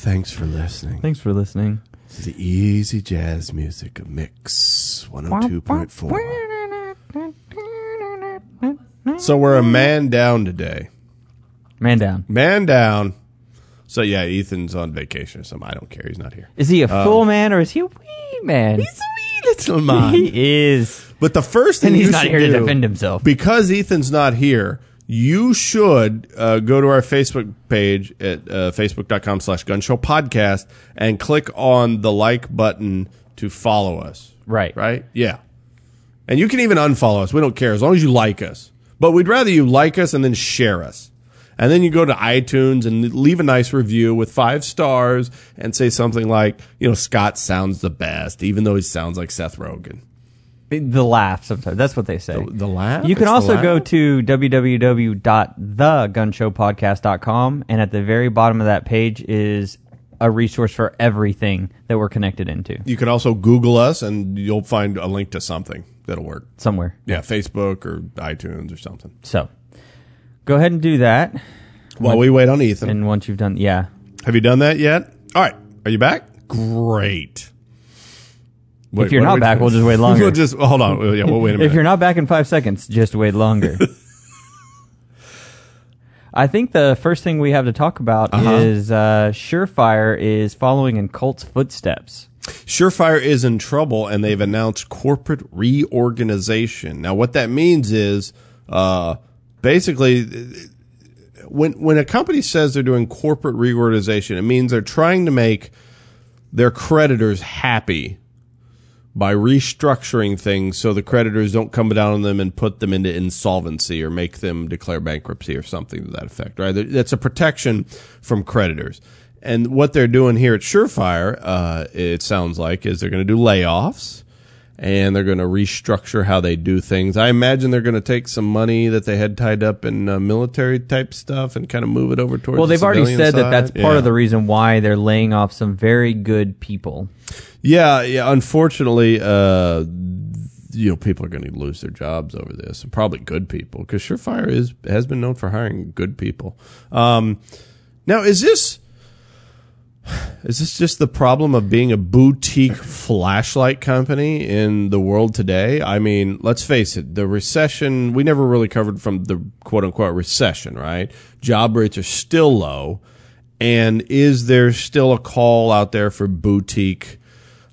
Thanks for listening. Thanks for listening. This is the easy jazz music of Mix 102.4. So we're a man down today. Man down. Man down. So yeah, Ethan's on vacation or something. I don't care. He's not here. Is he a um, full man or is he a wee man? He's a wee little man. he is. But the first thing And he's not here to defend himself. because Ethan's not here, you should uh, go to our Facebook page at uh, facebook.com slash gunshow podcast and click on the like button to follow us. Right. Right? Yeah. And you can even unfollow us. We don't care as long as you like us. But we'd rather you like us and then share us. And then you go to iTunes and leave a nice review with five stars and say something like, you know, Scott sounds the best, even though he sounds like Seth Rogen. The laugh sometimes. That's what they say. The laugh? You can It's the also laugh? go to www.thegunshowpodcast.com and at the very bottom of that page is a resource for everything that we're connected into You can also Google us and you'll find a link to something that'll work. somewhere. Yeah, Facebook or iTunes or something. So go ahead and do that. While we wait on Ethan. And once you've done, yeah. Have you done that yet? All right. Are you back? Great. Wait, if you're not back, we'll just wait longer. we'll just hold on. Yeah, we'll wait a minute. if you're not back in five seconds, just wait longer. I think the first thing we have to talk about Uh-huh. is uh, Surefire is following in Colt's footsteps. Surefire is in trouble and they've announced corporate reorganization. Now, what that means is uh, basically when when a company says they're doing corporate reorganization, it means they're trying to make their creditors happy by restructuring things so the creditors don't come down on them and put them into insolvency or make them declare bankruptcy or something to that effect, right? That's a protection from creditors. And what they're doing here at Surefire, uh, it sounds like, is they're going to do layoffs and they're going to restructure how they do things. I imagine they're going to take some money that they had tied up in uh, military type stuff and kind of move it over towards. Well, they've already civilian said that that's part Yeah. of the reason why they're laying off some very good people. Yeah, yeah. Unfortunately, uh, you know, people are going to lose their jobs over this, and probably good people, because Surefire is has been known for hiring good people. Um, now, is this is this just the problem of being a boutique flashlight company in the world today? I mean, let's face it, the recession. We never really covered from the quote unquote recession, right? Job rates are still low. And is there still a call out there for boutique,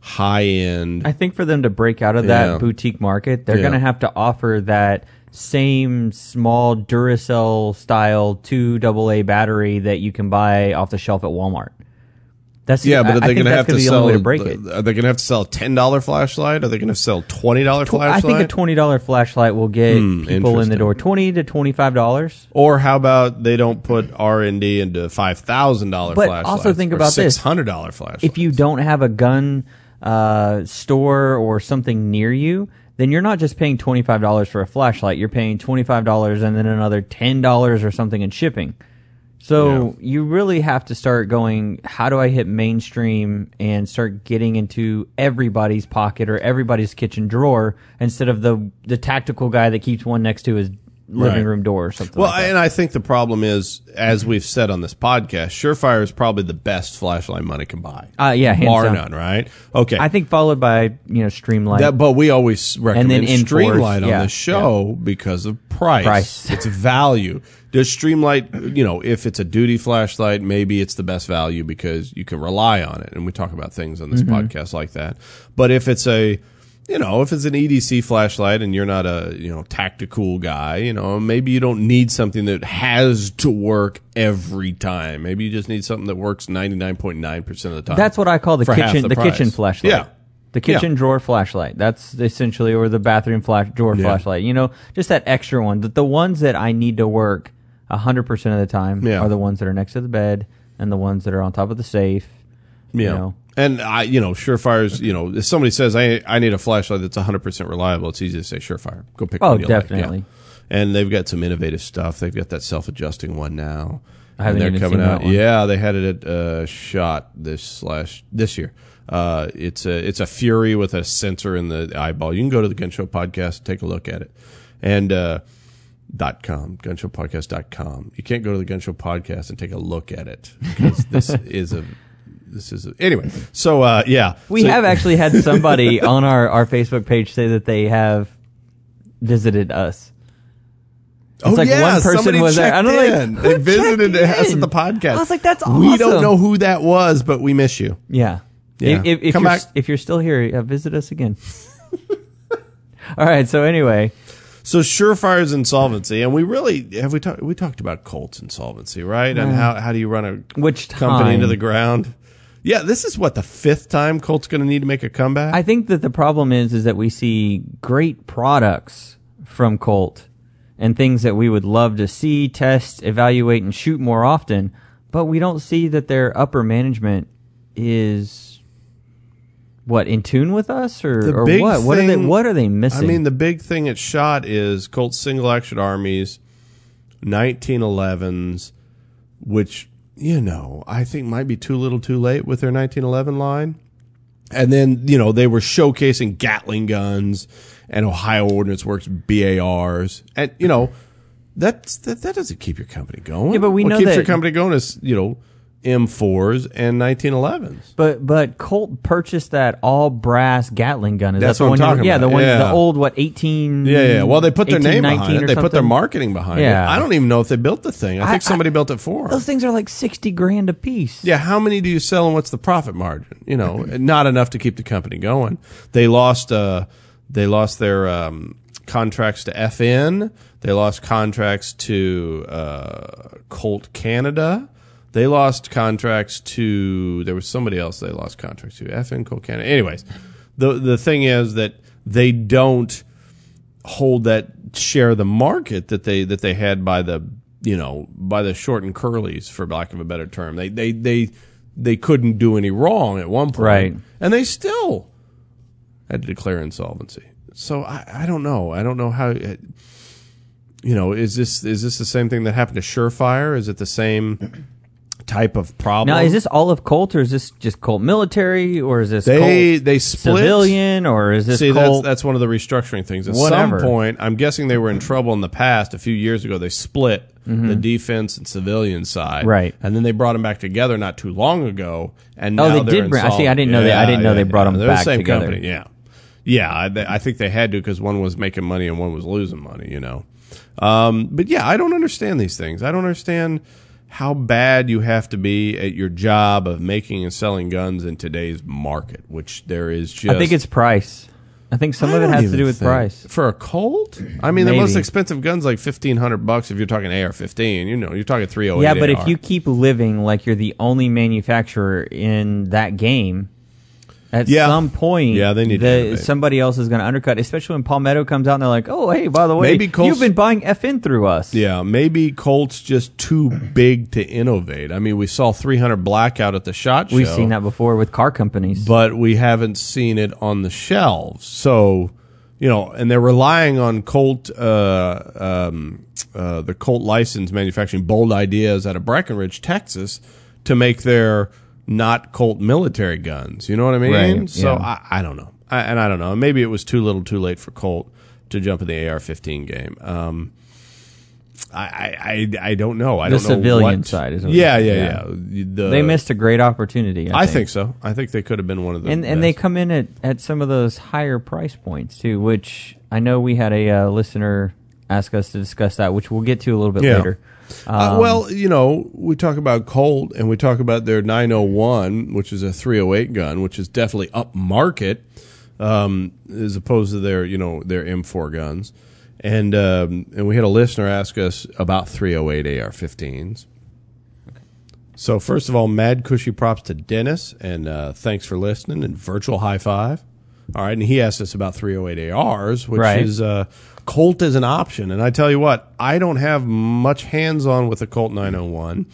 high end? I think for them to break out of Yeah. that boutique market, they're Yeah. going to have to offer that same small Duracell style two AA battery that you can buy off the shelf at Walmart. That's Yeah, but I- are I they think going to that's have to be the sell? only way to break it. Are they going to have to sell a ten dollar flashlight? Are they going to sell twenty dollar flashlight? I flashlight? think a twenty dollar flashlight will get Hmm, people in the interesting. door. Twenty to twenty five dollars. or how about they don't put R and D into five thousand dollar But flashlights? also think about this. six hundred dollar flashlights. If you don't have a gun uh, store or something near you, then you're not just paying twenty five dollars for a flashlight. You're paying twenty five dollars and then another ten dollars or something in shipping. So you really have to start going. How do I hit mainstream and start getting into everybody's pocket or everybody's kitchen drawer instead of the the tactical guy that keeps one next to his living Right. room door or something. well, like that. and I think the problem is, as we've said on this podcast, Surefire is probably the best flashlight money can buy. Uh, yeah, hands bar down. none. Right? Okay. I think followed by you know Streamlight. That, but we always recommend then Inforce, Streamlight on yeah, the show because of price. Price. It's value. Does Streamlight, you know, if it's a duty flashlight, maybe it's the best value because you can rely on it. And we talk about things on this Mm-hmm. podcast like that. But if it's a, you know, if it's an EDC flashlight and you're not a, you know, tactical guy, you know, maybe you don't need something that has to work every time. Maybe you just need something that works 99.9% of the time. That's what I call the kitchen the, price. kitchen flashlight. Yeah. The kitchen drawer flashlight. That's essentially or the bathroom flash drawer Yeah. flashlight. You know, just that extra one. The, the ones that I need to work hundred percent of the time Yeah. are the ones that are next to the bed and the ones that are on top of the safe. Yeah. you know. And I, you know, Surefire's, you know, if somebody says I I need a flashlight that's 100% reliable, it's easy to say Surefire. Go pick Oh, one you like. definitely. Yeah. And they've got some innovative stuff. They've got that self-adjusting one now. I haven't and they're coming seen out. that one. Yeah, they had it at uh, Shot this last this year. Uh, it's a it's a Fury with a sensor in the eyeball. You can go to the Gun Show podcast take a look at it. And uh, dot com gunshowpodcast.com you can't go to the gun show podcast and take a look at it because this is a this is anyway. So uh, yeah, We So- have actually had somebody on our, our Facebook page say that they have visited us. Oh like yeah, one person somebody was there. I'm like, in. who they visited us at the podcast. I was like, that's awesome. We don't know who that was, but we miss you. Yeah. Yeah. If, if, Come you're, back. if you're still here, visit us again. All right. So anyway, So Surefire's insolvency, and we really have we talked we talked about Colt's insolvency, right? And how how do you run a which company time? into the ground? Yeah, this is what the fifth time Colt's going to need to make a comeback. I think that the problem is is that we see great products from Colt and things that we would love to see, test, evaluate, and shoot more often, but we don't see that their upper management is what in tune with us or, or what? What are they? What are they missing? I mean, the big thing it shot is Colt's single action armies, 1911s, which, you know, I think might be too little too late with their 1911 line. And then, you know, they were showcasing Gatling guns and Ohio Ordnance Works BARs. And, you know, that's, that, that doesn't keep your company going. Yeah, but we what know keeps that- your company going is, you know, M4s and 1911s. But but Colt purchased that all brass Gatling gun. Is That's that the what one? I'm you- talking yeah, about. the one, Yeah. the old what eighteen? Yeah, yeah. Well, they put their 18, name behind it. They put their marketing behind Yeah. it. I don't even know if they built the thing. I I- think somebody built it for them. Those things are like sixty grand a piece. Yeah, how many do you sell and what's the profit margin? You know, not enough to keep the company going. They lost uh they lost their um contracts to FN. They lost contracts to uh Colt Canada. They lost contracts to there was somebody else they lost contracts to. FN Colt Canada. Anyways, the the thing is that they don't hold that share of the market that they that they had by the you know by the short and curlies for lack of a better term they they they they couldn't do any wrong at one point Right. and they still had to declare insolvency so I, I don't know I don't know how it, you know is this is this the same thing that happened to Surefire is it the same type of problem Now, is this all of Colt, or is this just Colt military, or is this they Colt they split civilian, or is this See, that's Colt? that's one of the restructuring things. At Whatever. some point, I'm guessing they were in trouble in the past. A few years ago, they split the defense and civilian side, Mm-hmm. Right. And then they brought them back together not too long ago. And Oh, now they they're did bring- I see, I didn't know they- I didn't know they brought them They're the back same together. company. Yeah, yeah. I, they- I think they had to because one was making money and one was losing money. You know, um, but yeah, I don't understand these things. I don't understand how bad you have to be at your job of making and selling guns in today's market, which there is just. I think it's price. I think some I of it has to do with price. for a Colt. I mean, the most expensive guns like fifteen hundred bucks. If you're talking AR-15, you know, you're talking three oh hundred. Yeah, but if you keep living like you're the only manufacturer in that game, at Yeah. some point, Yeah, they need the, somebody else is going to undercut. Especially when Palmetto comes out and they're like, "Oh, hey, by the way, Maybe Colt's- you've been buying FN through us." yeah, maybe Colt's just too big to innovate. I mean, we saw three hundred blackout at the shot show. we've seen that before with car companies. but we haven't seen it on the shelves. So, you know, and they're relying on Colt, uh, um, uh, the Colt license manufacturing bold ideas out of Breckenridge, Texas, to make their not Colt military guns. You know what I mean? Right, so yeah. I, I don't know, I, and I don't know. Maybe it was too little, too late for Colt to jump in the AR-15 game. Um, I, I, I, don't know. I The don't know civilian what- side is what yeah, you're- yeah, yeah. yeah, The- they missed a great opportunity. I, I think so. I think they could have been one of the and and they come in at, at some of those higher price points too, which I know we had a uh, listener ask us to discuss that, which we'll get to a little bit Yeah. later. Uh, Um, well, you know, we talk about Colt and we talk about their 901, which is a 308 gun, which is definitely up market um, as opposed to their, you know, their M4 guns. And um, and we had a listener ask us about 308 AR-15s. So first of all, mad cushy props to Dennis, and uh, thanks for listening and virtual high five. All right, and he asked us about 308 ARs, which Right. is uh, Colt as an option. And I tell you what, I don't have much hands on with the Colt 901,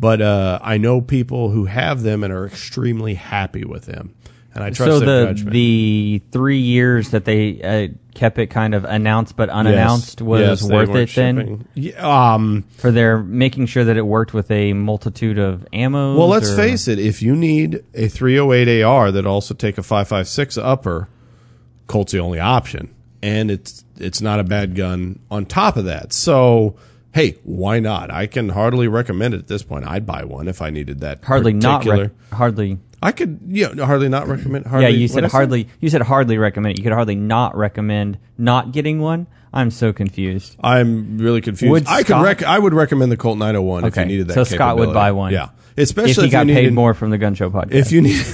but uh, I know people who have them and are extremely happy with them. And I trust so their the judgment. the three years that they uh, kept it kind of announced but unannounced was Yes, worth it then. Yeah, um, for their making sure that it worked with a multitude of ammo. Well, let's face it. If you need a 308 AR that also take a 556 upper, Colt's the only option, and it's it's not a bad gun on top of that. So, hey, why not? I can hardly recommend it at this point. I'd buy one if I needed that. Hardly not rec- hardly. I could, you know, hardly not recommend. Hardly, yeah, you said I say? hardly. You said hardly recommend it. You could hardly not recommend not getting one. I'm so confused. I'm really confused. Would I could rec- I would recommend the Colt 901 if you needed that. so Scott would buy one. Yeah, especially if he you got paid needed- more from the Gun Show podcast. If you need,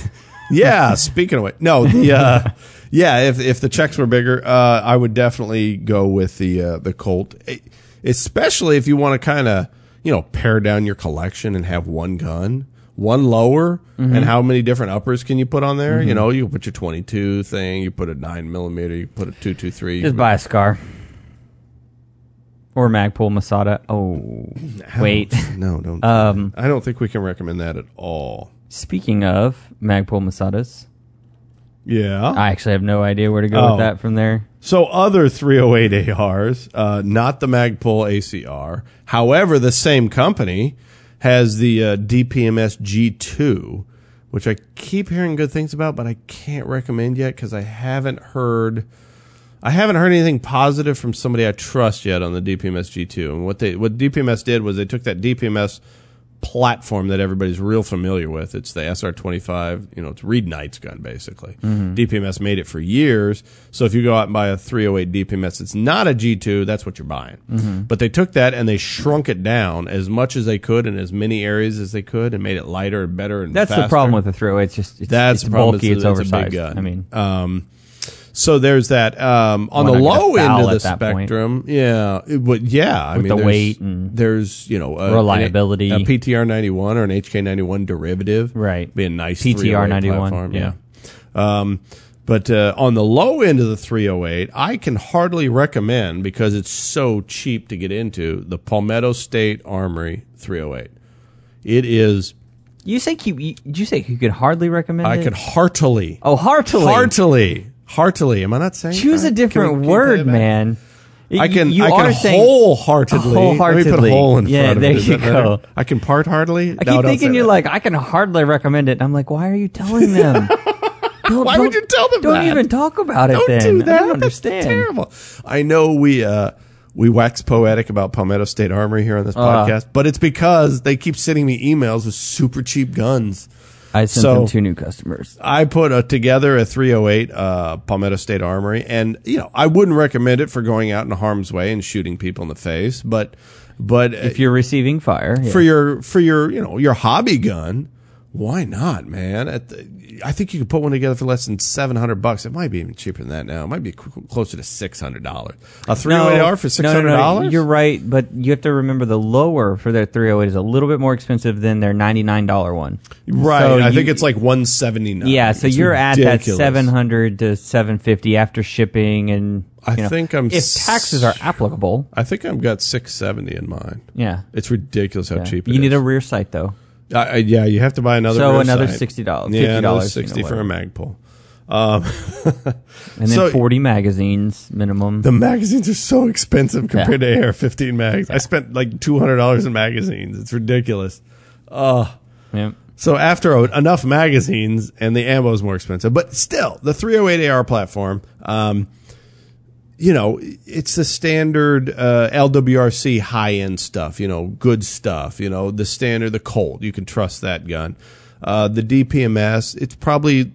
yeah. Speaking of it, no, the uh, yeah. If if the checks were bigger, uh, I would definitely go with the uh, the Colt, Eh, especially if you want to kind of you know pare down your collection and have one gun, one lower, Mm-hmm. and how many different uppers can you put on there? You know, you put your twenty two thing, you put a nine millimeter, you put a two two three. just buy a Scar or Magpul Masada. Oh, wait. No, don't. Um. I don't think we can recommend that at all. Speaking of Magpul Masadas, Yeah. I actually have no idea where to go Oh. with that from there. So other 308 ARs, uh, not the Magpul ACR. However, the same company has the uh, DPMS G2, which I keep hearing good things about, but I can't recommend yet because I haven't heard. I haven't heard anything positive from somebody I trust yet on the DPMS G2. And what they what DPMS did was they took that DPMS platform that everybody's real familiar with. It's the SR25, you know, it's Reed Knight's gun basically. DPMS made it for years. So if you go out and buy a 308 DPMS, it's not a G2, that's what you're buying. But they took that and they shrunk it down as much as they could in as many areas as they could and made it lighter and better and That's the problem with the 308. It's just it's, That's it's the bulky. It's It's, it's a big oversized. gun. I mean, Um, so there's that. Um, on the low end of the that point? spectrum, yeah, it would, yeah. I With mean, the there's- weight and there's you know a, reliability. a, PTR 91 or an HK 91 derivative, Right. Be a nice PTR ninety one, yeah. yeah. Um, but uh, on the low end of the 308, I can hardly recommend because it's so cheap to get into the Palmetto State Armory 308. It is. you say. You, you say you could hardly recommend I it? could heartily, Oh, heartily. heartily, heartily. Am I not saying? Choose that? a different Can word, that man. I can. You I are can saying wholeheartedly. Let me put Wholeheartedly. in Yeah, front of there it. Is you that better? go. I can part heartedly. I keep thinking you're like I can hardly recommend it. And I'm like, why are you telling them? Don't- Why would don't- you tell them Don't that? even talk about it. Don't then do that. I don't That's understand. terrible. I know we uh, we wax poetic about Palmetto State Armory here on this Uh. podcast, but it's because they keep sending me emails with super cheap guns. I sent So- them two new customers. I put a, together a 308 uh, Palmetto State Armory, and you know I wouldn't recommend it for going out in harm's way and shooting people in the face, but but If you're receiving fire, yeah. for your for your you know your hobby gun, why not, man? At the, I think you could put one together for less than seven hundred bucks. It might be even cheaper than that now. It might be closer to six hundred dollars. A three hundred eight R for six no, no, no. You're right, but you have to remember the lower for their 308 is a little bit more expensive than their $99 one. right. So I you- think it's like one seventy nine. Yeah, so you're at that 700 to 750 after shipping and I you know, think I'm if taxes are applicable. I think I've got six seventy in mine. Yeah. It's ridiculous how yeah. cheap it you need is. a rear sight though. Yeah, you have to buy another. So another sight. $60, Yeah, another sixty you know, for a whatever. Magpul. Um, And then So- 40 magazines minimum. the magazines are so expensive compared to AR-15 mags. I spent like two hundred dollars in magazines. It's ridiculous. yeah. So after enough magazines and the ammo is more expensive, but still the 308 AR platform, um, you know, it's the standard uh, LWRC high end stuff. You know, good stuff. You know, the standard, the Colt. You can trust that gun. Uh, the DPMS, it's probably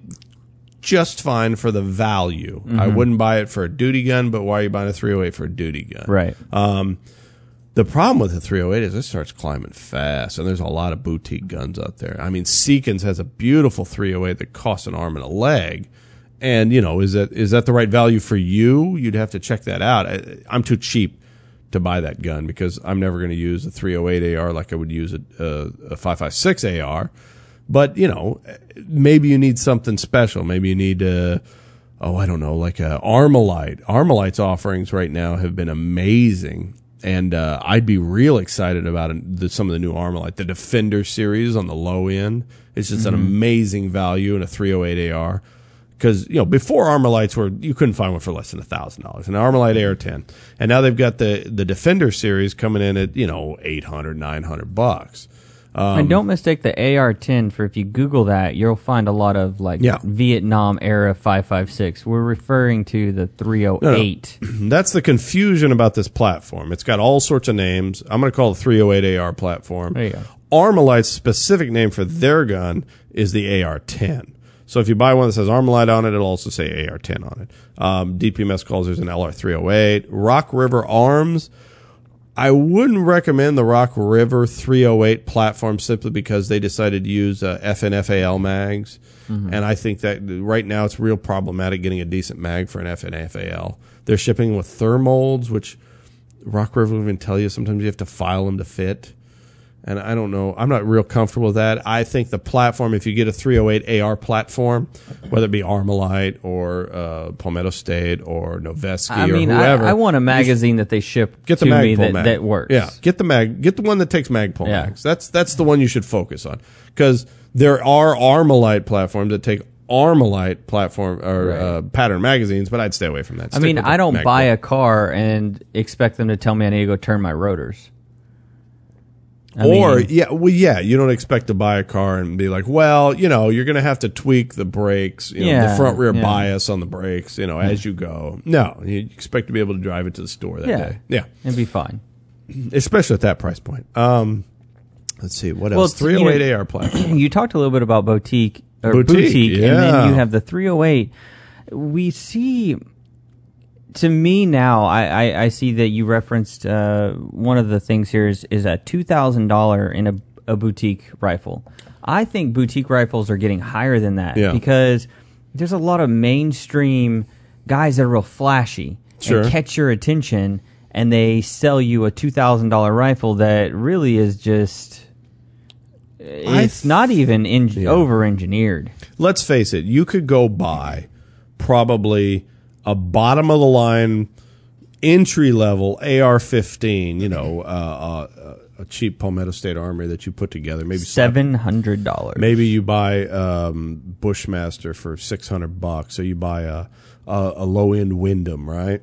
just fine for the value. I wouldn't buy it for a duty gun, but why are you buying a 308 for a duty gun? Right. The problem with the 308 is it starts climbing fast, and there's a lot of boutique guns out there. I mean, Seekins has a beautiful 308 that costs an arm and a leg, and you know, is that is that the right value for you? You'd have to check that out. I, I'm too cheap to buy that gun because I'm never going to use a 308 AR like I would use a, a, a 556 AR. But you know, maybe you need something special. Maybe you need uh oh, I don't know, like a Armalite. Armalite's offerings right now have been amazing. And uh, I'd be real excited about the, some of the new Armalite. The Defender series on the low end. It's just an amazing value in a 308 AR. Because, you know, before Armalites were, you couldn't find one for less than $1,000. An Armalite AR 10. And now they've got the, the Defender series coming in at, you know, 800 900 bucks. Um, and don't mistake the AR-10 for if you Google that, you'll find a lot of like Yeah. Vietnam era 556. We're referring to the 308. That's the confusion about this platform. It's got all sorts of names. I'm going to call it 308 AR platform. There you go. Armalite's specific name for their gun is the AR-10. So if you buy one that says Armalite on it, it'll also say AR-10 on it. Um, DPMS calls there's an LR-308. Rock River Arms. I wouldn't recommend the Rock River 308 platform simply because they decided to use uh, FNFAL mags. And I think that right now it's real problematic getting a decent mag for an FNFAL. They're shipping with Thermolds, which Rock River will even tell you sometimes you have to file them to fit. And I don't know. I'm not real comfortable with that. I think the platform, if you get a 308 AR platform, whether it be Armalite or uh, Palmetto State or Noveske I mean, or I, whoever, I want a magazine that they ship get the to me that, mag. that works. Yeah, get the mag. Get the one that takes Magpul Yeah. mags. That's that's the one you should focus on because there are Armalite platforms that take Armalite platform or uh, pattern magazines, but I'd stay away from that. I mean, I don't Magpul. buy a car and expect them to tell me I need to go turn my rotors. I or mean, yeah, well, yeah, you don't expect to buy a car and be like, well, you know, you're going to have to tweak the brakes, you know, the front rear yeah. bias on the brakes, you know, as you go. No, you expect to be able to drive it to the store that Yeah. day. Yeah, it'd be fine. especially at that price point. Um, let's see what Well, else. it's, you know- 308 AR platform. you talked a little bit about boutique or Boutique, boutique, and yeah. then you have the 308. We see, to me now, I, I, I see that you referenced uh, one of the things here is, is a two thousand dollar in a, a boutique rifle. I think boutique rifles are getting higher than that Yeah. because there's a lot of mainstream guys that are real flashy Sure. and catch your attention, and they sell you a two thousand dollar rifle that really is just. It's not even in, over engineered. let's face it, you could go buy probably a bottom of the line entry level AR-15, you know, uh, uh, a cheap Palmetto State Armory that you put together, maybe Seven hundred dollars. Maybe you buy um, Bushmaster for six hundred bucks, or you buy a a, a low end Windham, right?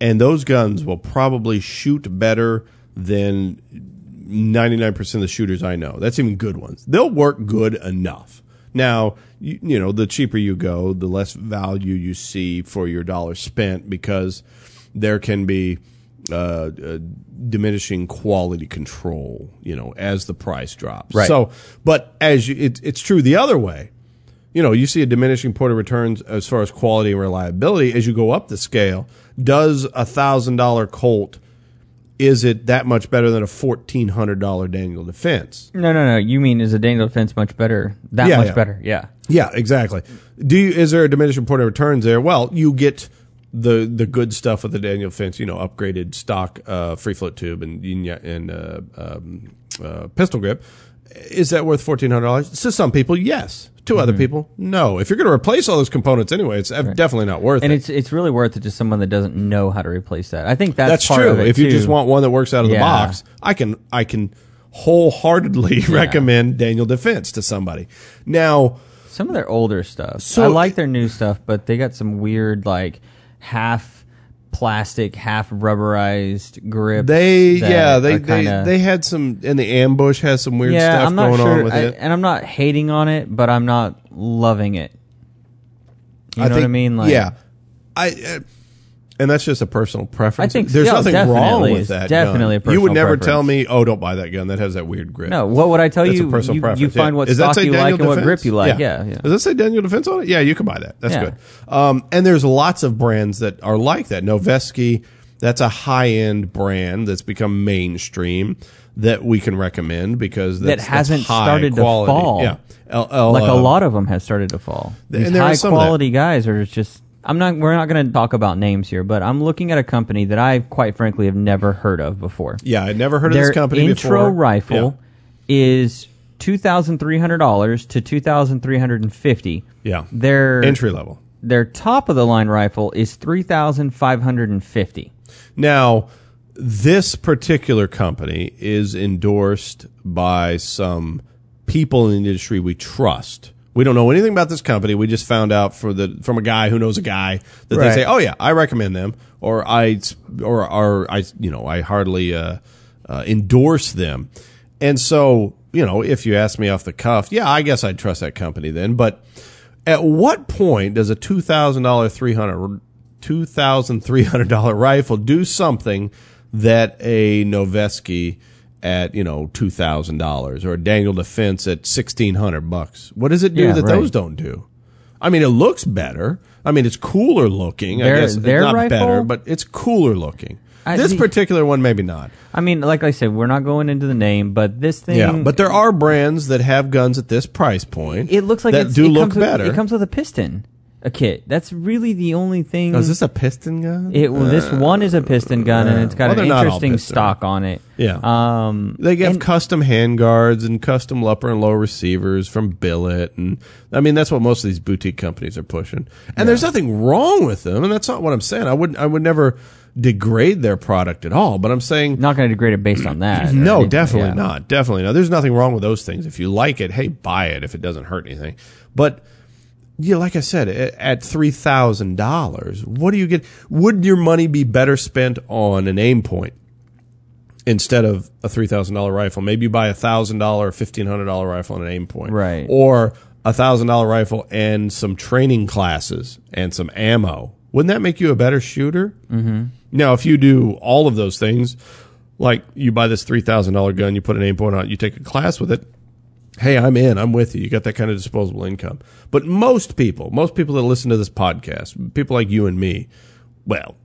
And those guns will probably shoot better than ninety nine percent of the shooters I know. That's even good ones. They'll work good enough. Now, you, you know, the cheaper you go, the less value you see for your dollar spent because there can be uh, uh, diminishing quality control, you know, as the price drops. Right. So, but as you, it, it's true the other way. You know, you see a diminishing point of returns as far as quality and reliability as you go up the scale. Does a thousand dollar Colt is it that much better than a fourteen hundred dollar Daniel Defense? No, no, no. You mean is a Daniel defense much better? That Yeah, much yeah. better? Yeah. Yeah, exactly. Do you, is there a diminishing point of returns there? Well, you get the the good stuff with the Daniel Fence, you know, upgraded stock uh, free float tube and and uh, um, uh, pistol grip. Is that worth fourteen hundred dollars? To some people, yes. To other mm-hmm. people, no. If you're going to replace all those components anyway, it's uh, definitely not worth And it. it's it's really worth it to someone that doesn't know how to replace that. I think that's, That's true. If you just want one that works out of the box, I can I can wholeheartedly recommend Daniel Defense to somebody. Now, some of their older stuff. So- I like their new stuff, but they got some weird like half plastic, half rubberized grip. They yeah they they, kinda- they had some and the ambush has some weird yeah. stuff I'm not going sure, on with I- it. and I'm not hating on it, but I'm not loving it. You know what I mean? Like, yeah, I uh, and that's just a personal preference. I think- there's yeah, nothing wrong definitely. with that. definitely gun. a You would never preference. tell me, oh, don't buy that gun that has that weird grip. No, what would I tell That's you? a personal you, preference. you yeah. find what Does that stock say you Daniel like and what grip you like. Yeah, yeah. Does that say Daniel Defense on it? Yeah, you can buy that. That's good. Um, and there's lots of brands that are like that. Noveske, that's a high end brand that's become mainstream that we can recommend because that's, that's hasn't started to fall. Yeah, L- L- like a uh, lot of them has started to fall. and These high quality guys are just. I'm not. We're not going to talk about names here, but I'm looking at a company that I, quite frankly, have never heard of before. Yeah, I'd never heard Their of this company intro before. rifle is two thousand three hundred dollars to two thousand three hundred and fifty. Yeah. Their Entry level. their top of the line rifle is three thousand five hundred and fifty. Now, this particular company is endorsed by some people in the industry we trust. We don't know anything about this company. We just found out for the from a guy who knows a guy that Right. they say, "Oh yeah, I recommend them," or I or or I you know I hardly uh, uh, endorse them. And so you know, if you ask me off the cuff, yeah, I guess I'd trust that company then. But at what point does a two thousand dollar three hundred two thousand three hundred dollar rifle do something that a Noveske at you know two thousand dollars or a Daniel Defense at sixteen hundred bucks? What does it do Yeah, that right. those don't do? I mean, it looks better. I mean, it's cooler looking. I guess their it's not rifle? better, but it's cooler looking. I- this the- particular one, maybe not. I mean, like I said, we're not going into the name, but this thing. Yeah, but there are brands that have guns at this price point. it looks like that do it look comes with- better. it comes with a piston, a kit. That's really the only thing. Oh, is this a piston gun? It well, this one is a piston gun, and it's got Well, an they're not all interesting stock on it. Yeah. Um, They have and- custom handguards and custom upper and lower receivers from Billet, and I mean that's what most of these boutique companies are pushing. And there's nothing wrong with them, and that's not what I'm saying. I would I would never degrade their product at all, but I'm saying not going to degrade it based on that. no, anything, definitely yeah. not. Definitely not. There's nothing wrong with those things. If you like it, hey, buy it if it doesn't hurt anything. But yeah, like I said, at three thousand dollars, what do you get? Would your money be better spent on an Aimpoint instead of a three thousand dollar rifle? Maybe you buy a thousand dollar or fifteen hundred dollar rifle and an Aimpoint, Right. Or a thousand dollar rifle and some training classes and some ammo. Wouldn't that make you a better shooter? Mm-hmm. Now, if you do all of those things, like you buy this three thousand dollar gun, you put an Aimpoint on it, you take a class with it. Hey, I'm in. I'm with you. You got that kind of disposable income. But most people, most people that listen to this podcast, people like you and me, well,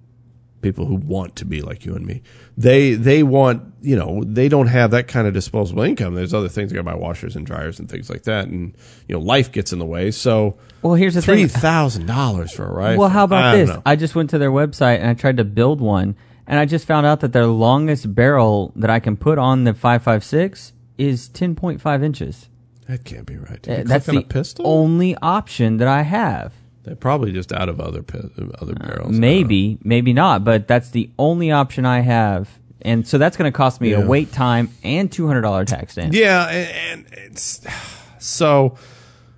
people who want to be like you and me, they they want you know they don't have that kind of disposable income. There's other things they got to buy washers and dryers and things like that, and you know life gets in the way. So Well, here's the three thousand dollars for a rifle. Well, how about I this? know. I just went to their website and I tried to build one, and I just found out that their longest barrel that I can put on the 556 is 10.5 inches. That can't be right. Did Uh, you That's click on the a pistol. only option that I have. They're probably just out of other pi- other barrels. Maybe, maybe not, but that's the only option I have. And so that's going to cost me Yeah. a wait time and $200 tax stamp. Yeah, and, and it's so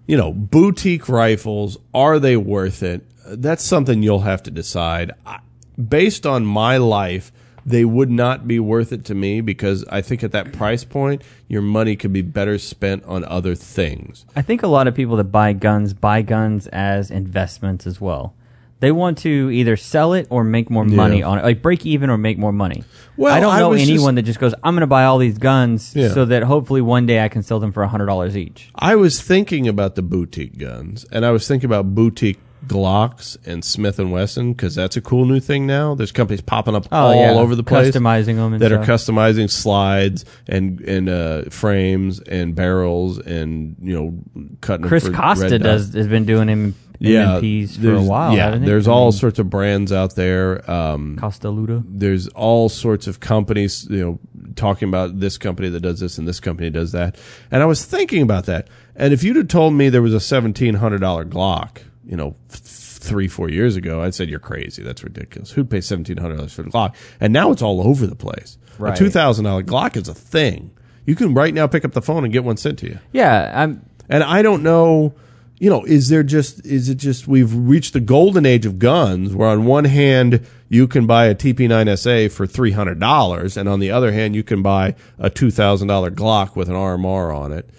you know boutique rifles are they worth it? That's something you'll have to decide. I, based on my life, they would not be worth it to me because I think at that price point, your money could be better spent on other things. I think a lot of people that buy guns buy guns as investments as well. They want to either sell it or make more money Yeah. on it, like break even or make more money. Well, I don't I know was anyone that just goes, "I'm going to buy all these guns Yeah. so that hopefully one day I can sell them for hundred dollars each." I was thinking about the boutique guns, and I was thinking about boutique Glocks and Smith and Wesson because that's a cool new thing now. There's companies popping up all Oh, yeah. over the place, Customizing them and that are stuff. customizing slides and and uh, frames and barrels and you know cutting. Chris Costa does has been doing M- MMPs for a while. Yeah, there's I all mean, sorts of brands out there. Um, Costa Ludus. there's all sorts of companies, you know, talking about this company that does this and this company does that. And I was thinking about that. And if you'd have told me there was a seventeen hundred dollar Glock, you know, f- three four years ago, I'd said you're crazy. That's ridiculous. Who'd pay seventeen hundred dollars for the Glock? And now it's all over the place. Right. A two thousand dollar Glock is a thing. You can right now pick up the phone and get one sent to you. Yeah, I'm. And I don't know, you know, is there just is it just we've reached the golden age of guns where on one hand you can buy a TP9SA for three hundred dollars, and on the other hand you can buy a two thousand dollar Glock with an RMR on it.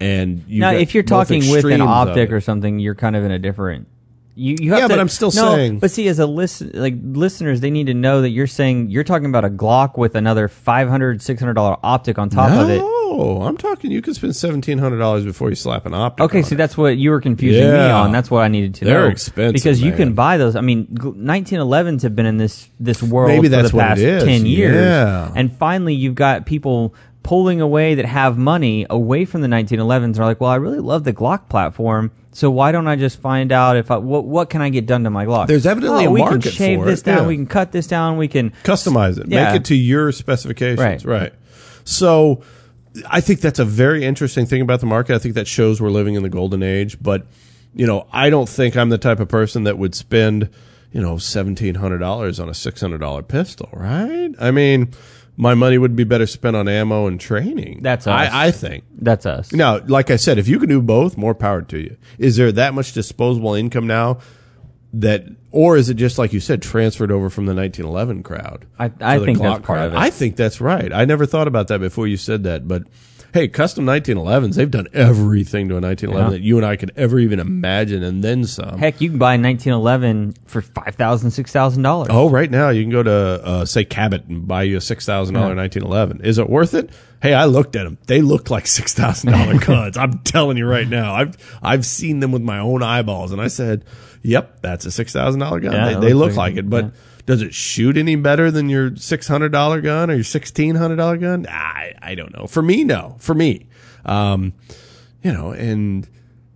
And you Now, if you're talking with an optic or something, you're kind of in a different. You, you have Yeah, to, but I'm still no, saying- But see, as a listen, like listeners, they need to know that you're saying you're talking about a Glock with another 500 600 dollar optic on top of it. no, I'm talking. You can spend seventeen hundred dollars before you slap an optic. Okay, on see, it. that's what you were confusing me on. That's what I needed to They're know. expensive, because you man. can buy those. I mean, 1911s have been in this this world Maybe for that's the past ten years, Yeah. and finally you've got people pulling away that have money away from the 1911s. They're like, well, I really love the Glock platform. So why don't I just find out if I what what can I get done to my Glock? There's evidently oh, a we market can shave for this it, down. yeah. We can cut this down. We can customize it, Yeah. make it to your specifications. Right. Right. So I think that's a very interesting thing about the market. I think that shows we're living in the golden age. But you know, I don't think I'm the type of person that would spend you know seventeen hundred dollars on a six hundred dollar pistol. Right? I mean, my money would be better spent on ammo and training. That's us. I, I think. that's us. Now, like I said, if you can do both, more power to you. Is there that much disposable income now that, or is it just like you said, transferred over from the 1911 crowd? I- I think that's part crowd? of it. I think that's right. I never thought about that before you said that, but Hey, custom 1911s, they've done everything to a 1911 Yeah. that you and I could ever even imagine, and then some. Heck, you can buy a 1911 for five thousand, six thousand dollars. Oh, right now you can go to uh, say Cabot and buy you a six thousand dollar nineteen eleven. Is it worth it? Hey, I looked at them. They look like six thousand dollar guns. I'm telling you right now. I've I've seen them with my own eyeballs, and I said, "Yep, that's a six thousand dollar gun." Yeah, they it they look like like it, but. Does it shoot any better than your six hundred dollar gun or your sixteen hundred dollar gun? I I don't know. For me, no. For me, um, you know, and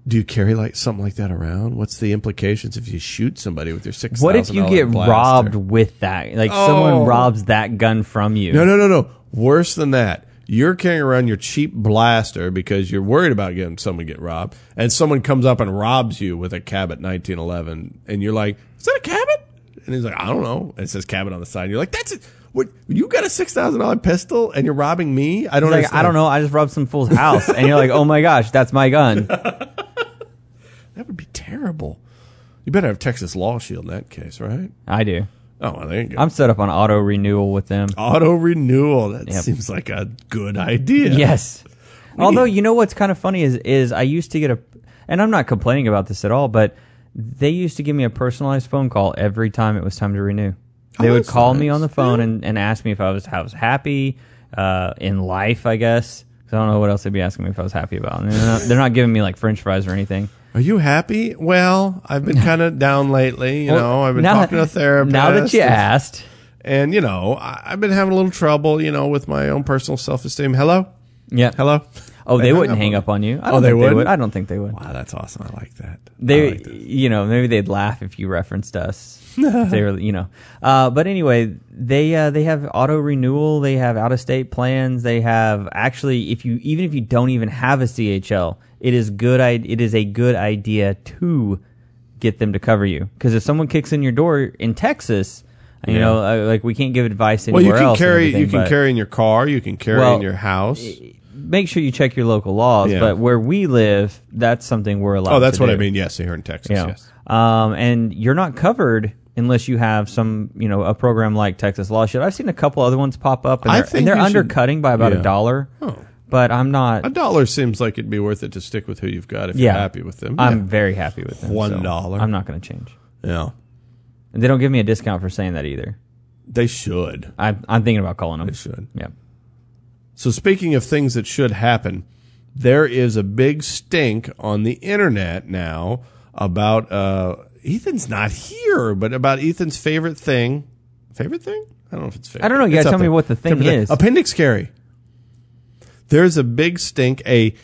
do you carry like something like that around? What's the implications if you shoot somebody with your six? What if you get robbed with that? Like Oh. someone robs that gun from you. No, no, no, no. Worse than that. You're carrying around your cheap blaster because you're worried about getting someone get robbed, and someone comes up and robs you with a Cabot 1911, and you're like, "Is that a Cabot?" And he's like, "I don't know." And it says Cabot on the side. And you're like, "That's it." What you got a six thousand dollar pistol and you're robbing me? I don't. It's like, understand. I don't know. I just robbed some fool's house, and you're like, "Oh my gosh, that's my gun." That would be terrible. You better have Texas Law Shield in that case, right? I do. Oh, well, there you go. I'm set up on auto renewal with them. Auto renewal. That Yep. seems like a good idea. Yes. Although you know what's kind of funny is is I used to get a, and I'm not complaining about this at all, but they used to give me a personalized phone call every time it was time to renew. They Oh, would call me on the phone Yeah. and, and ask me if I was I was happy uh, in life, I guess. Because I don't know what else they'd be asking me if I was happy about. They're, not, they're not giving me like French fries or anything. Are you happy? Well, I've been kind of down lately. You know, I've been talking to a therapist. Now that you and- asked, and you know, I, I've been having a little trouble. You know, with my own personal self esteem. Hello, yeah. hello. Oh, they, hung wouldn't hang up on you. I Oh, don't they think they would. I don't think they would. Wow, that's awesome. I like that. They, like that. you know, maybe they'd laugh if you referenced us. They were, you know. Uh, but anyway, they uh, they have auto renewal. They have out of state plans. They have actually, if you even if you don't even have a CHL, it is good. It is a good idea to get them to cover you because if someone kicks in your door in Texas, you Yeah. know, uh, like we can't give advice Well, anywhere you can carry. You can but- carry in your car. You can carry Well, in your house. Make sure you check your local laws. Yeah. But where we live, that's something we're allowed. To do. Oh, that's what I mean. Yes, here in Texas. Yeah. Yes. Um, and you're not covered unless you have some, you know, a program like Texas Law Shield. I've seen a couple other ones pop up, and they're, and they're you should- undercutting by about yeah. a dollar. Oh. But I'm not. A dollar seems like it'd be worth it to stick with who you've got if yeah, you're happy with them. I'm very happy with them. One so. I'm not going to change. yeah. And they don't give me a discount for saying that either. They should. I'm, I'm thinking about calling them. They should. Yeah. So speaking of things that should happen, there is a big stink on the internet now about uh, Ethan's not here, but about Ethan's favorite thing. Favorite thing? I don't know if it's favorite. I don't know. You gotta up tell me what the thing is. Appendix carry. There's a big stink. A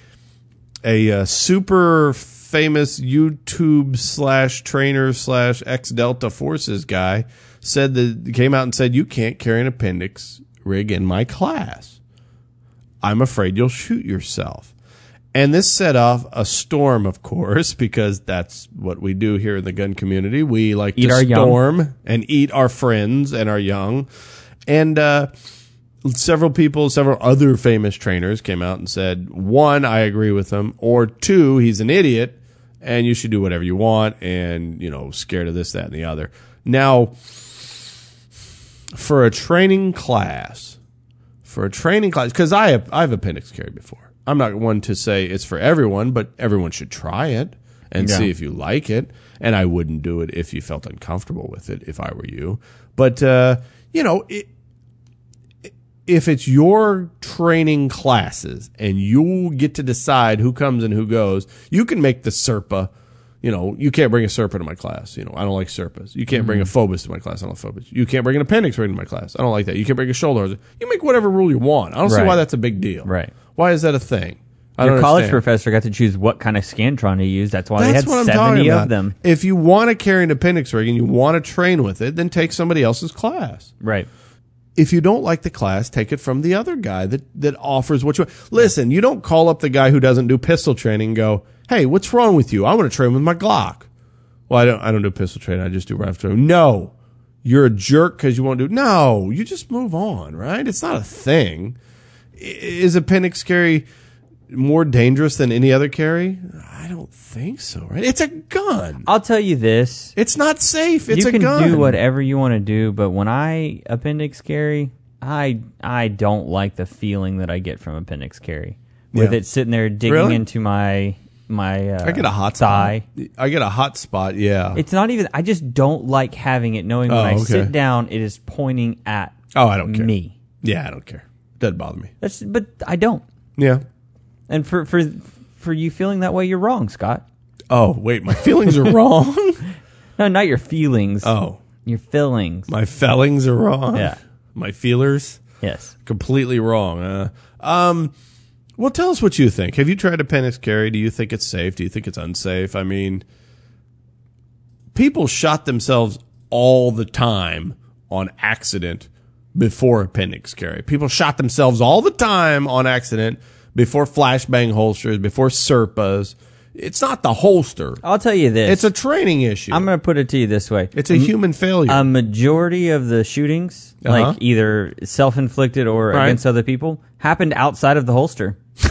a uh, super famous YouTube slash trainer slash ex Delta Forces guy said that came out and said you can't carry an appendix rig in my class. I'm afraid you'll shoot yourself. And this set off a storm, of course, because that's what we do here in the gun community. We like Eat to our young. storm and eat our friends and our young. And uh, several people, several other famous trainers came out and said, one, I agree with him, or two, he's an idiot and you should do whatever you want and, you know, scared of this, that, and the other. Now, for a training class, for a training class, because I have, I've appendix carry before. I'm not one to say it's for everyone, but everyone should try it and Yeah. see if you like it. And I wouldn't do it if you felt uncomfortable with it, if I were you. But, uh, you know, it, if it's your training classes and you get to decide who comes and who goes, you can make the Serpa. You know, you can't bring a Serpa to my class. You know, I don't like Serpas. You can't bring a mm-hmm. Fobus to my class. I don't like Fobus. You can't bring an appendix rig to my class. I don't like that. You can't bring a shoulder. You make whatever rule you want. I don't see why that's a big deal. Right. Why is that a thing? I Your college understand. professor got to choose what kind of Scantron to use. That's why That's they had what I'm 70 of them. If you want to carry an appendix rig and you want to train with it, then take somebody else's class. Right. if you don't like the class, take it from the other guy that, that offers what you want. listen. You don't call up the guy who doesn't do pistol training and go, "Hey, what's wrong with you? I want to train with my Glock." Well, I don't. I don't do pistol training. I just do rifle training. No, you're a jerk because you won't do. No, you just move on. Right? It's not a thing. Is appendix carry more dangerous than any other carry? I don't think so. Right? It's a gun. I'll tell you this. It's not safe. It's you a can gun. do whatever you want to do, but when I appendix carry, I I don't like the feeling that I get from appendix carry with Yeah. it sitting there digging Really? into my my. Uh, I get a hot thigh. spot. I get a hot spot. Yeah. It's not even. I just don't like having it, knowing when Oh, I okay. sit down, it is pointing at oh, I don't care. me. Yeah, I don't care. Doesn't bother me. That's but I don't. Yeah. And for for for you feeling that way, you're wrong, Scott. Oh, wait, my feelings are wrong. No, not your feelings. Oh, Your feelings. my fellings are wrong. Yeah. My feelers Yes. completely wrong. Uh, um, well, tell us what you think. Have you tried appendix carry? Do you think it's safe? Do you think it's unsafe? I mean, people shot themselves all the time on accident before appendix carry. People shot themselves all the time on accident before flashbang holsters, before Serpas. It's not the holster. I'll tell you this. It's a training issue. I'm going to put it to you this way. it's a human failure. A majority of the shootings, Uh-huh. like either self-inflicted or Right. against other people, happened outside of the holster.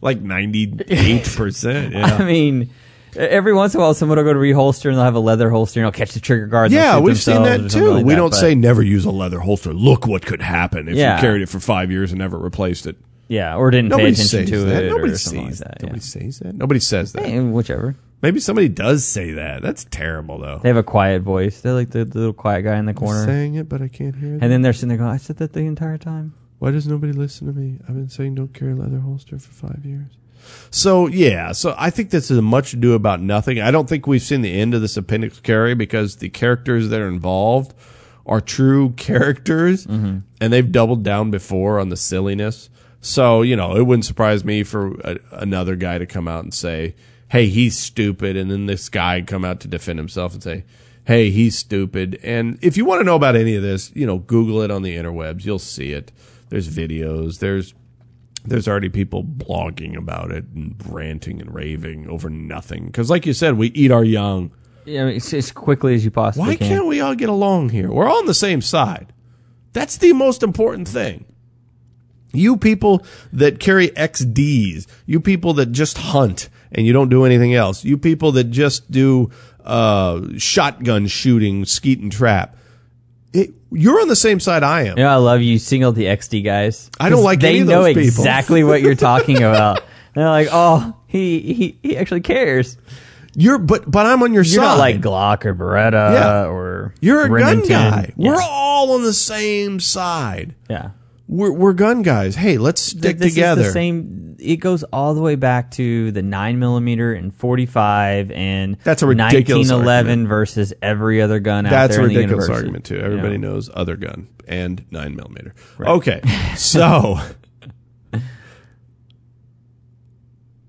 like 98%. Yeah. I mean, every once in a while, someone will go to reholster and they'll have a leather holster and they'll catch the trigger guard. Yeah, we've seen that too. like we that, don't but- say never use a leather holster. Look what could happen if Yeah. you carried it for five years and never replaced it. Yeah, or didn't Nobody pay attention says to that. it Nobody or something says like that. Nobody says that. Nobody says that. Eh, whichever. Maybe somebody does say that. That's terrible, though. They have a quiet voice. They're like the, the little quiet guy in the I'm corner. saying it, but I can't hear it. And then they're sitting there going, I said that the entire time. Why does nobody listen to me? I've been saying don't carry a leather holster for five years. So yeah, so I think this is a much ado about nothing. I don't think we've seen the end of this appendix carry because the characters that are involved are true characters, and they've doubled down before on the silliness. So you know, it wouldn't surprise me for a, another guy to come out and say, "Hey, he's stupid," and then this guy come out to defend himself and say, "Hey, he's stupid." And if you want to know about any of this, you know, Google it on the interwebs. You'll see it. There's videos. There's there's already people blogging about it and ranting and raving over nothing. Because, like you said, we eat our young. Yeah, I mean, as, as quickly as you possibly Why can. can't we all get along here? We're all on the same side. That's the most important thing. You people that carry XDs, you people that just hunt and you don't do anything else, you people that just do uh, shotgun shooting, skeet and trap, it, you're on the same side I am. Yeah, I love you single the XD guys. I don't like they any of know those people. exactly what you're talking about. They're like, oh, he, he he actually cares. You're, but but I'm on your You're side. not like Glock or Beretta Yeah. or You're a gun guy. Yeah. We're all on the same side. yeah. We're, we're gun guys. Hey, let's stick this together. Is the same. It goes all the way back to the nine millimeter and forty five and That's a ridiculous 1911 argument. versus every other gun out That's a there in the ridiculous argument too. You Everybody know? knows other gun and nine millimeter. Okay, so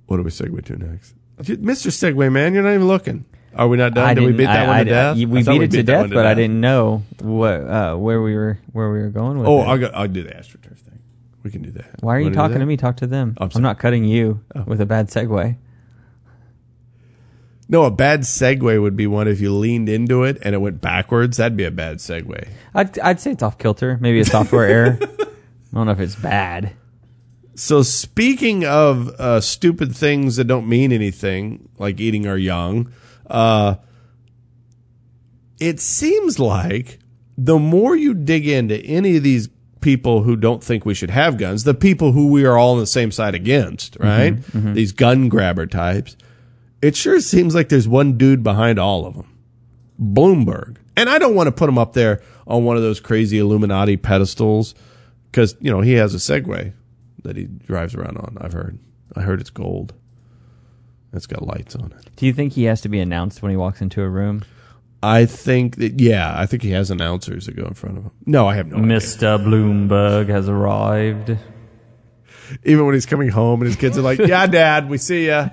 what do we segue to next, Mister Segway man? You're not even looking. Are we not done? I Did we beat that I- one I- to death? We beat thought it to death, one but I didn't know what uh, where we were where we were going with Oh, it. I'll go. I'll do the AstroTurf thing. We can do that. Why are you Wanna talking to me? Talk to them. I'm I'm, not cutting you with a bad segue. No, a bad segue would be one if you leaned into it and it went backwards. That'd be a bad segue. I'd, I'd say it's off kilter. Maybe a software error. I don't know if it's bad. So speaking of uh, stupid things that don't mean anything, like eating our young, uh, it seems like the more you dig into any of these people who don't think we should have guns, the people who we are all on the same side against, right? These gun grabber types, it sure seems like there's one dude behind all of them. Bloomberg. And I don't want to put him up there on one of those crazy Illuminati pedestals because, you know, he has a Segway that he drives around on. I've heard. I heard it's gold. It's got lights on it. Do you think he has to be announced when he walks into a room? I think that, yeah, I think he has announcers that go in front of him. No, I have no idea. Mr. Bloomberg has arrived. Even when he's coming home and his kids are like, yeah, dad, we see ya.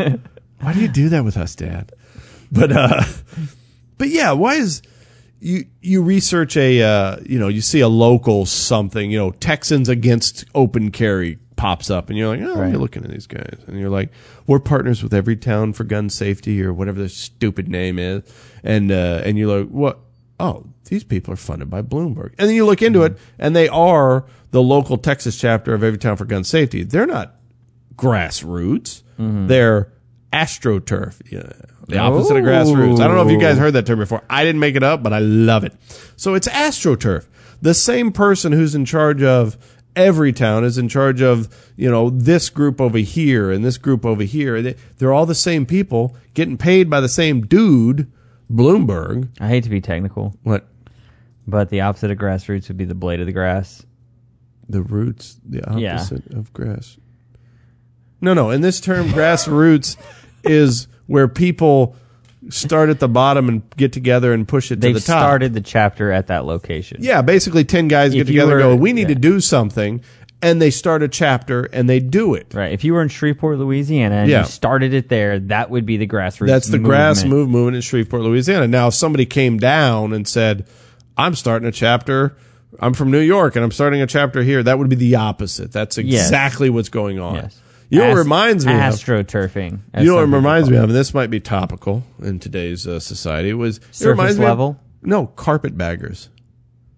Why do you do that with us, dad? But, uh, but yeah, why is, you, you research a, uh, you know, you see a local something, you know, Texans against open carry pops up and you're like, oh, Right. you're looking at these guys and you're like, we're partners with every town for gun safety or whatever the stupid name is. And, uh, and you're like, what? Oh, these people are funded by Bloomberg. And then you look into it and they are the local Texas chapter of every town for gun safety. They're not grassroots. They're astroturf. Yeah, the opposite of grassroots. I don't know if you guys heard that term before. I didn't make it up, but I love it. So it's astroturf. The same person who's in charge of every town is in charge of you know this group over here and this group over here. They, they're all the same people getting paid by the same dude, Bloomberg. I hate to be technical, What but the opposite of grassroots would be the blade of the grass. the roots, the Yeah. opposite of grass. No, no. In this term, grassroots is where people start at the bottom and get together and push it to They've the top. started the chapter at that location. Yeah, basically ten guys get If you together and were- go, "We need yeah. to do something," and they start a chapter and they do it. Right. If you were in Shreveport, Louisiana, and Yeah. you started it there, that would be the grassroots. That's the grass movement. move movement in Shreveport, Louisiana. Now, if somebody came down and said, "I'm starting a chapter," I'm from New York and I'm starting a chapter here, that would be the opposite. That's exactly what's going on. Yes. You know what Ast- reminds me of? astroturfing. as You know what it reminds me of, and this might be topical in today's uh, society. Was it Surface me of- level? no, carpetbaggers.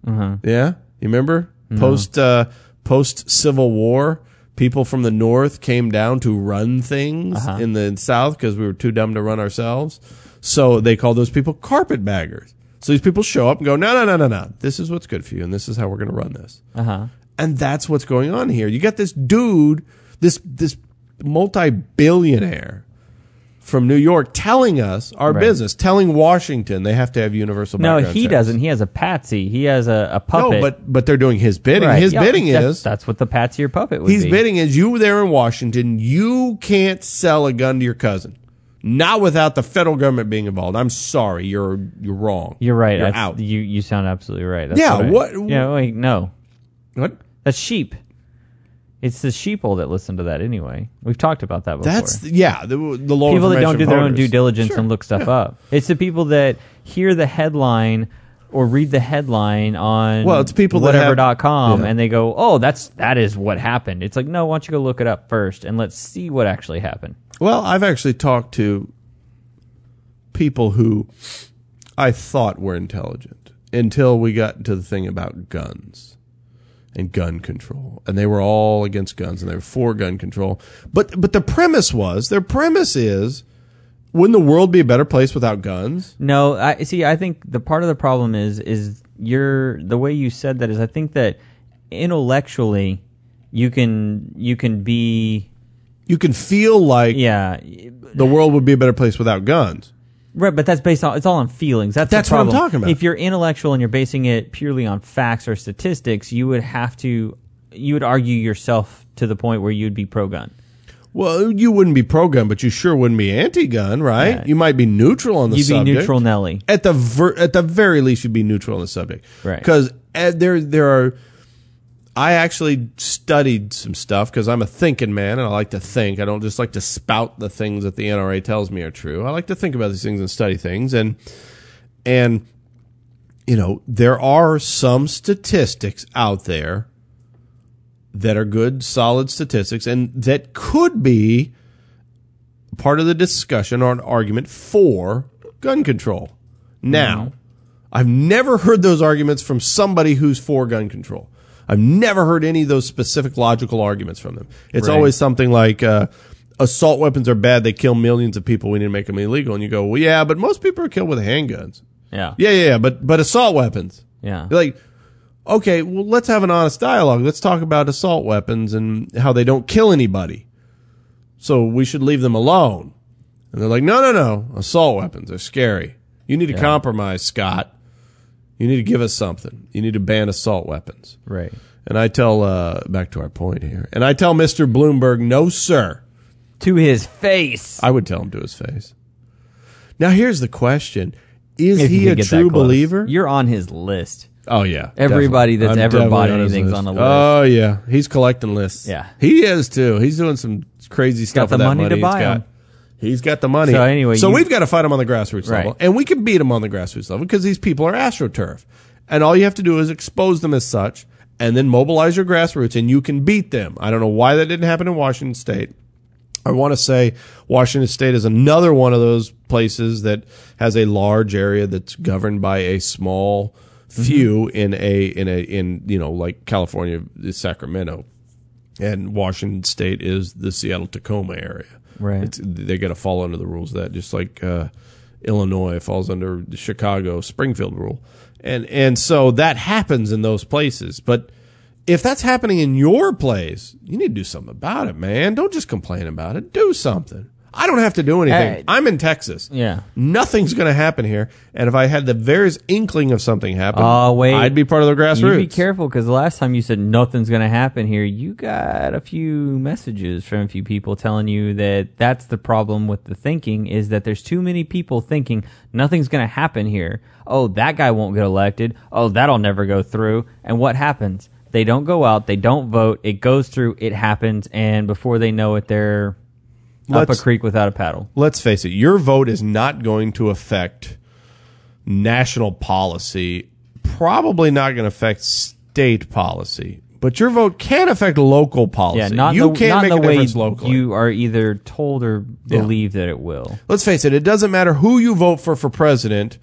Uh-huh. Yeah, you remember post uh, post Civil War, people from the North came down to run things Uh-huh. in the South because we were too dumb to run ourselves. So they called those people carpetbaggers. So these people show up and go, no, no, no, no, no. This is what's good for you, and this is how we're going to run this. Uh-huh. And that's what's going on here. You got this dude, this this multi-billionaire from New York telling us our Right. business, telling Washington they have to have universal No, background he checks. doesn't. He has a patsy. He has a, a puppet. No, but but they're doing his bidding. Right. His Yeah, bidding that's, is that's what the patsy or puppet would he's be. bidding is you were there in Washington. You can't sell a gun to your cousin, not without the federal government being involved. I'm sorry, you're you're wrong. You're right. You're That's- out. You you sound absolutely right. That's Yeah, I- what- Yeah. Wait. No. What? That's sheep. It's the sheeple that listen to that anyway. We've talked about that before. That's yeah. The, the low people that don't do their own due diligence Sure. and look stuff up. It's the people that hear the headline or read the headline on Well, it's people whatever dot com yeah. and they go, "Oh, that's that is what happened." It's like, "No, why don't you go look it up first and let's see what actually happened." Well, I've actually talked to people who I thought were intelligent until we got to the thing about guns and gun control. And they were all against guns and they were for gun control. But but the premise was, their premise is wouldn't the world be a better place without guns? No, I see. I think the part of the problem is is you're the way you said that is I think that intellectually you can you can be You can feel like yeah the world would be a better place without guns. Right, but that's based on it's all on feelings. That's That's the what I'm talking about. If you're intellectual and you're basing it purely on facts or statistics, you would have to you would argue yourself to the point where you'd be pro gun. Well, you wouldn't be pro gun, but you sure wouldn't be anti gun, right? You might be neutral on the You'd subject. be neutral Nelly. at the ver- at the very least, you'd be neutral on the subject, Right. Because uh, there there are. I actually studied some stuff because I'm a thinking man and I like to think. I don't just like to spout the things that the NRA tells me are true. I like to think about these things and study things and and you know there are some statistics out there that are good, solid statistics, and that could be part of the discussion or an argument for gun control. Now, mm-hmm. I've never heard those arguments from somebody who's for gun control. I've never heard any of those specific logical arguments from them. It's Right. always something like uh, assault weapons are bad; they kill millions of people. We need to make them illegal. And you go, well, yeah, but most people are killed with handguns. Yeah. Yeah, yeah, yeah, but but assault weapons. Yeah. You're like, okay, well, let's have an honest dialogue. Let's talk about assault weapons and how they don't kill anybody. So we should leave them alone. And they're like, no, no, no. Assault weapons are scary. You need to compromise, Scott. You need to give us something. You need to ban assault weapons. Right. And I tell, uh, back to our point here, and I tell Mr. Bloomberg, no, sir. To his face. I would tell him to his face. Now, here's the question Is If he a true believer? You're on his list. Oh yeah, Everybody definitely. that's ever definitely bought on anything's on the list. Oh yeah, he's collecting lists. Yeah. he is too. He's doing some crazy stuff the with that money to he's buy got. He's got the money. So anyway, so you- we've got to fight him on the grassroots Right. level, and we can beat him on the grassroots level because these people are astroturf, and all you have to do is expose them as such, and then mobilize your grassroots, and you can beat them. I don't know why that didn't happen in Washington State. I want to say Washington State is another one of those places that has a large area that's governed by a small mm-hmm. few in a in a in you know like California, Sacramento, and Washington State is the Seattle Tacoma area. Right. They got to fall under the rules of that, just like uh, Illinois falls under the Chicago Springfield rule, and and so that happens in those places. But if that's happening in your place, you need to do something about it, man. Don't just complain about it. Do something. I don't have to do anything. Hey. I'm in Texas. Yeah. Nothing's going to happen here. And if I had the barest inkling of something happen, Oh, wait. I'd be part of the grassroots. You be careful because the last time you said nothing's going to happen here, you got a few messages from a few people telling you that that's the problem with the thinking is that there's too many people thinking nothing's going to happen here. Oh, that guy won't get elected. Oh, that'll never go through. And what happens? They don't go out. They don't vote. It goes through. It happens. And before they know it, they're up a Let's- creek without a paddle. let's face it, your vote is not going to affect national policy, probably not going to affect state policy, but your vote can affect local policy. Yeah, not you the, can not make the a way difference locally. you are either told or believe that it will. Let's face it, it doesn't matter who you vote for for president,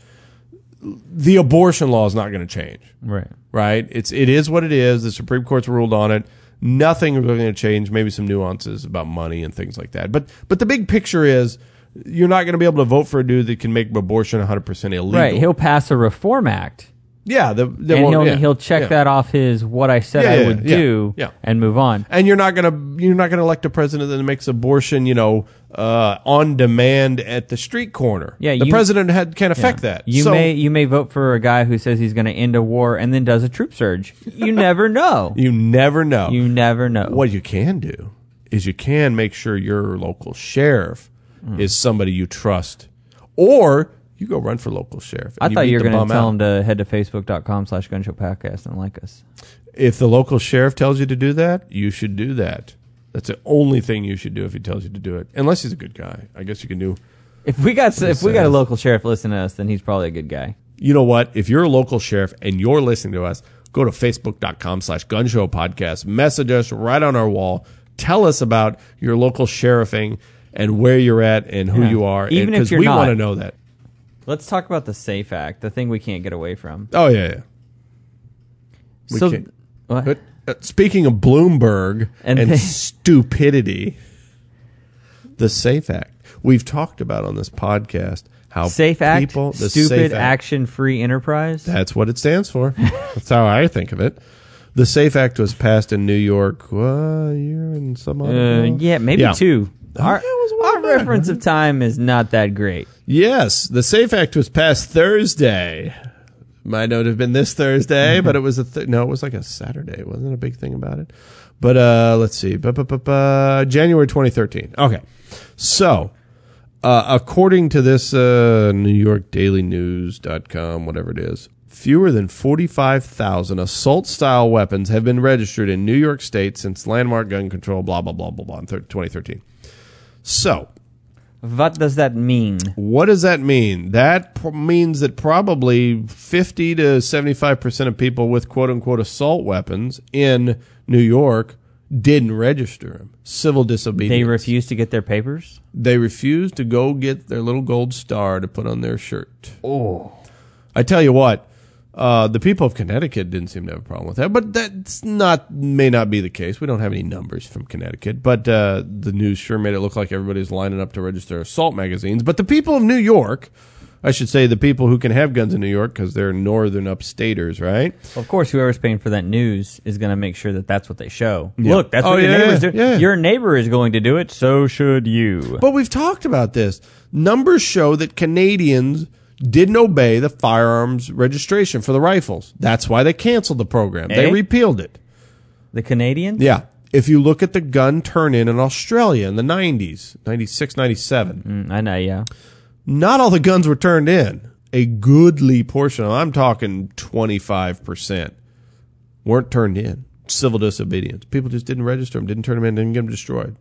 the abortion law is not going to change. Right. Right? It's it is what it is. The Supreme Court's ruled on it. Nothing is going to change. Maybe some nuances about money and things like that. But but the big picture is you're not going to be able to vote for a dude that can make abortion 100 percent illegal. Right. He'll pass a reform act. yeah, the, the and he'll yeah, he'll check yeah. that off his what I said Yeah, I would do yeah. and move on. And you're not gonna you're not gonna elect a president that makes abortion, you know, uh, on demand at the street corner. Yeah, the you- president had, can't affect that. You So- may you may vote for a guy who says he's going to end a war and then does a troop surge. You never know. You never know. You never know. What you can do is you can make sure your local sheriff Hmm. is somebody you trust, or you go run for local sheriff. I and thought you were going to tell out. him to head to facebook.com slash gunshow podcast and like us. If the local sheriff tells you to do that, you should do that. That's the only thing you should do if he tells you to do it. Unless he's a good guy, I guess you can do. If we got if we got a local sheriff listening to us, then he's probably a good guy. You know what? If you're a local sheriff and you're listening to us, go to facebook.com slash gunshow podcast. Message us right on our wall. Tell us about your local sheriffing and where you're at and who Yeah. you are. Even if you're we not. want to know that. Let's talk about the Safe Act, the thing we can't get away from. Oh yeah, yeah. We so, can't- what? Speaking of Bloomberg And and, stupidity, the Safe Act. We've talked about on this podcast how Safe Act, people, the stupid Safe Act, action free enterprise. That's what it stands for. That's how I think of it. The Safe Act was passed in New York uh, a year and some odd Uh, yeah, maybe Yeah. two. Our, yeah, it was a while our reference of time is not that great. Yes, the Safe Act was passed Thursday. Might not have been this Thursday, but it was a th- no. It was like a Saturday. It wasn't a big thing about it. But uh, let's see, bu- January 2013. Okay, so uh, according to this uh, New York Daily News.com, whatever it is, fewer than 45,000 assault-style weapons have been registered in New York State since landmark gun control. Blah blah blah blah blah in thir- 2013. So What does that mean? what does that mean? That p- means that probably 50 to 75% of people with quote unquote assault weapons in New York didn't register them. Civil disobedience. They refused to get their papers? They refused to go get their little gold star to put on their shirt. Oh. I tell you what, uh, the people of Connecticut didn't seem to have a problem with that, but that's not may not be the case. We don't have any numbers from Connecticut, but uh, the news sure made it look like everybody's lining up to register assault magazines. But the people of New York, I should say, the people who can have guns in New York because they're northern upstaters, right? Of course, whoever's paying for that news is going to make sure that that's what they show. Yeah. Look, that's Oh, what your yeah, neighbors yeah, do. yeah. Your neighbor is going to do it, so should you. But we've talked about this. Numbers show that Canadians didn't obey the firearms registration for the rifles. That's why they canceled the program. They Eh? repealed it. the Canadians? Yeah. If you look at the gun turn in in Australia in the 90s, 96, 97, Mm, I know, yeah. not all the guns were turned in. A goodly portion, I'm talking 25%, weren't turned in. Civil disobedience. People just didn't register them, didn't turn them in, didn't get them destroyed.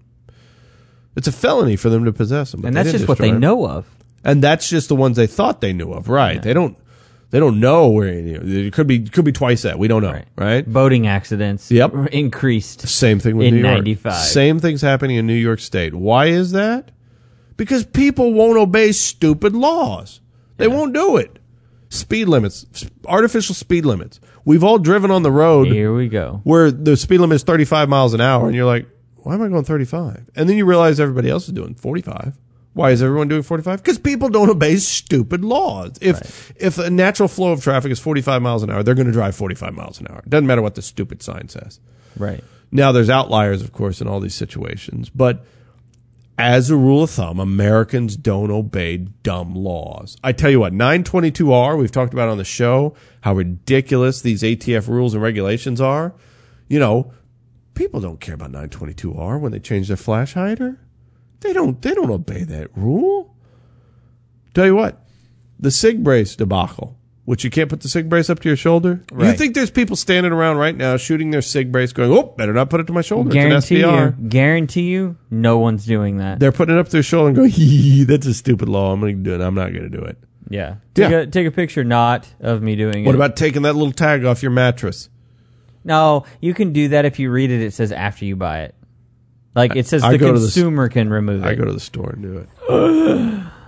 It's a felony for them to possess them. And that's just what they destroy 'em. know of. And that's just the ones they thought they knew of. Right? They don't. They don't know where it could be. Could be twice that. We don't know. Right? Boating accidents Yep. increased. Same thing with In New York. 95. Same things happening in New York State. Why is that? Because people won't obey stupid laws. They won't do it. Speed limits, artificial speed limits. We've all driven on the road Here we go. where the speed limit is 35 miles an hour, and you're like, why am I going 35? And then you realize everybody else is doing 45. Why is everyone doing 45? Because people don't obey stupid laws. If if a natural flow of traffic is 45 miles an hour, they're going to drive 45 miles an hour. It doesn't matter what the stupid sign says. Right. Now, there's outliers, of course, in all these situations, but as a rule of thumb, Americans don't obey dumb laws. I tell you what, 922R, we've talked about on the show how ridiculous these ATF rules and regulations are. You know, people don't care about 922R when they change their flash hider. They don't they don't obey that rule. Tell you what, the sig brace debacle, which you can't put the sig brace up to your shoulder. You think there's people standing around right now shooting their sig brace going, "Oh, better not put it to my shoulder." Guarantee it's an SBR. you, guarantee you, no one's doing that. They're putting it up to their shoulder and going, "Hee, that's a stupid law. I'm going to do it. I'm not going to do it." yeah. Take Yeah. a take a picture not of me doing What it. What about taking that little tag off your mattress? No, you can do that if you read it. It says after you buy it. Like it says I the go to the s- consumer can remove it. I go to the store and do it.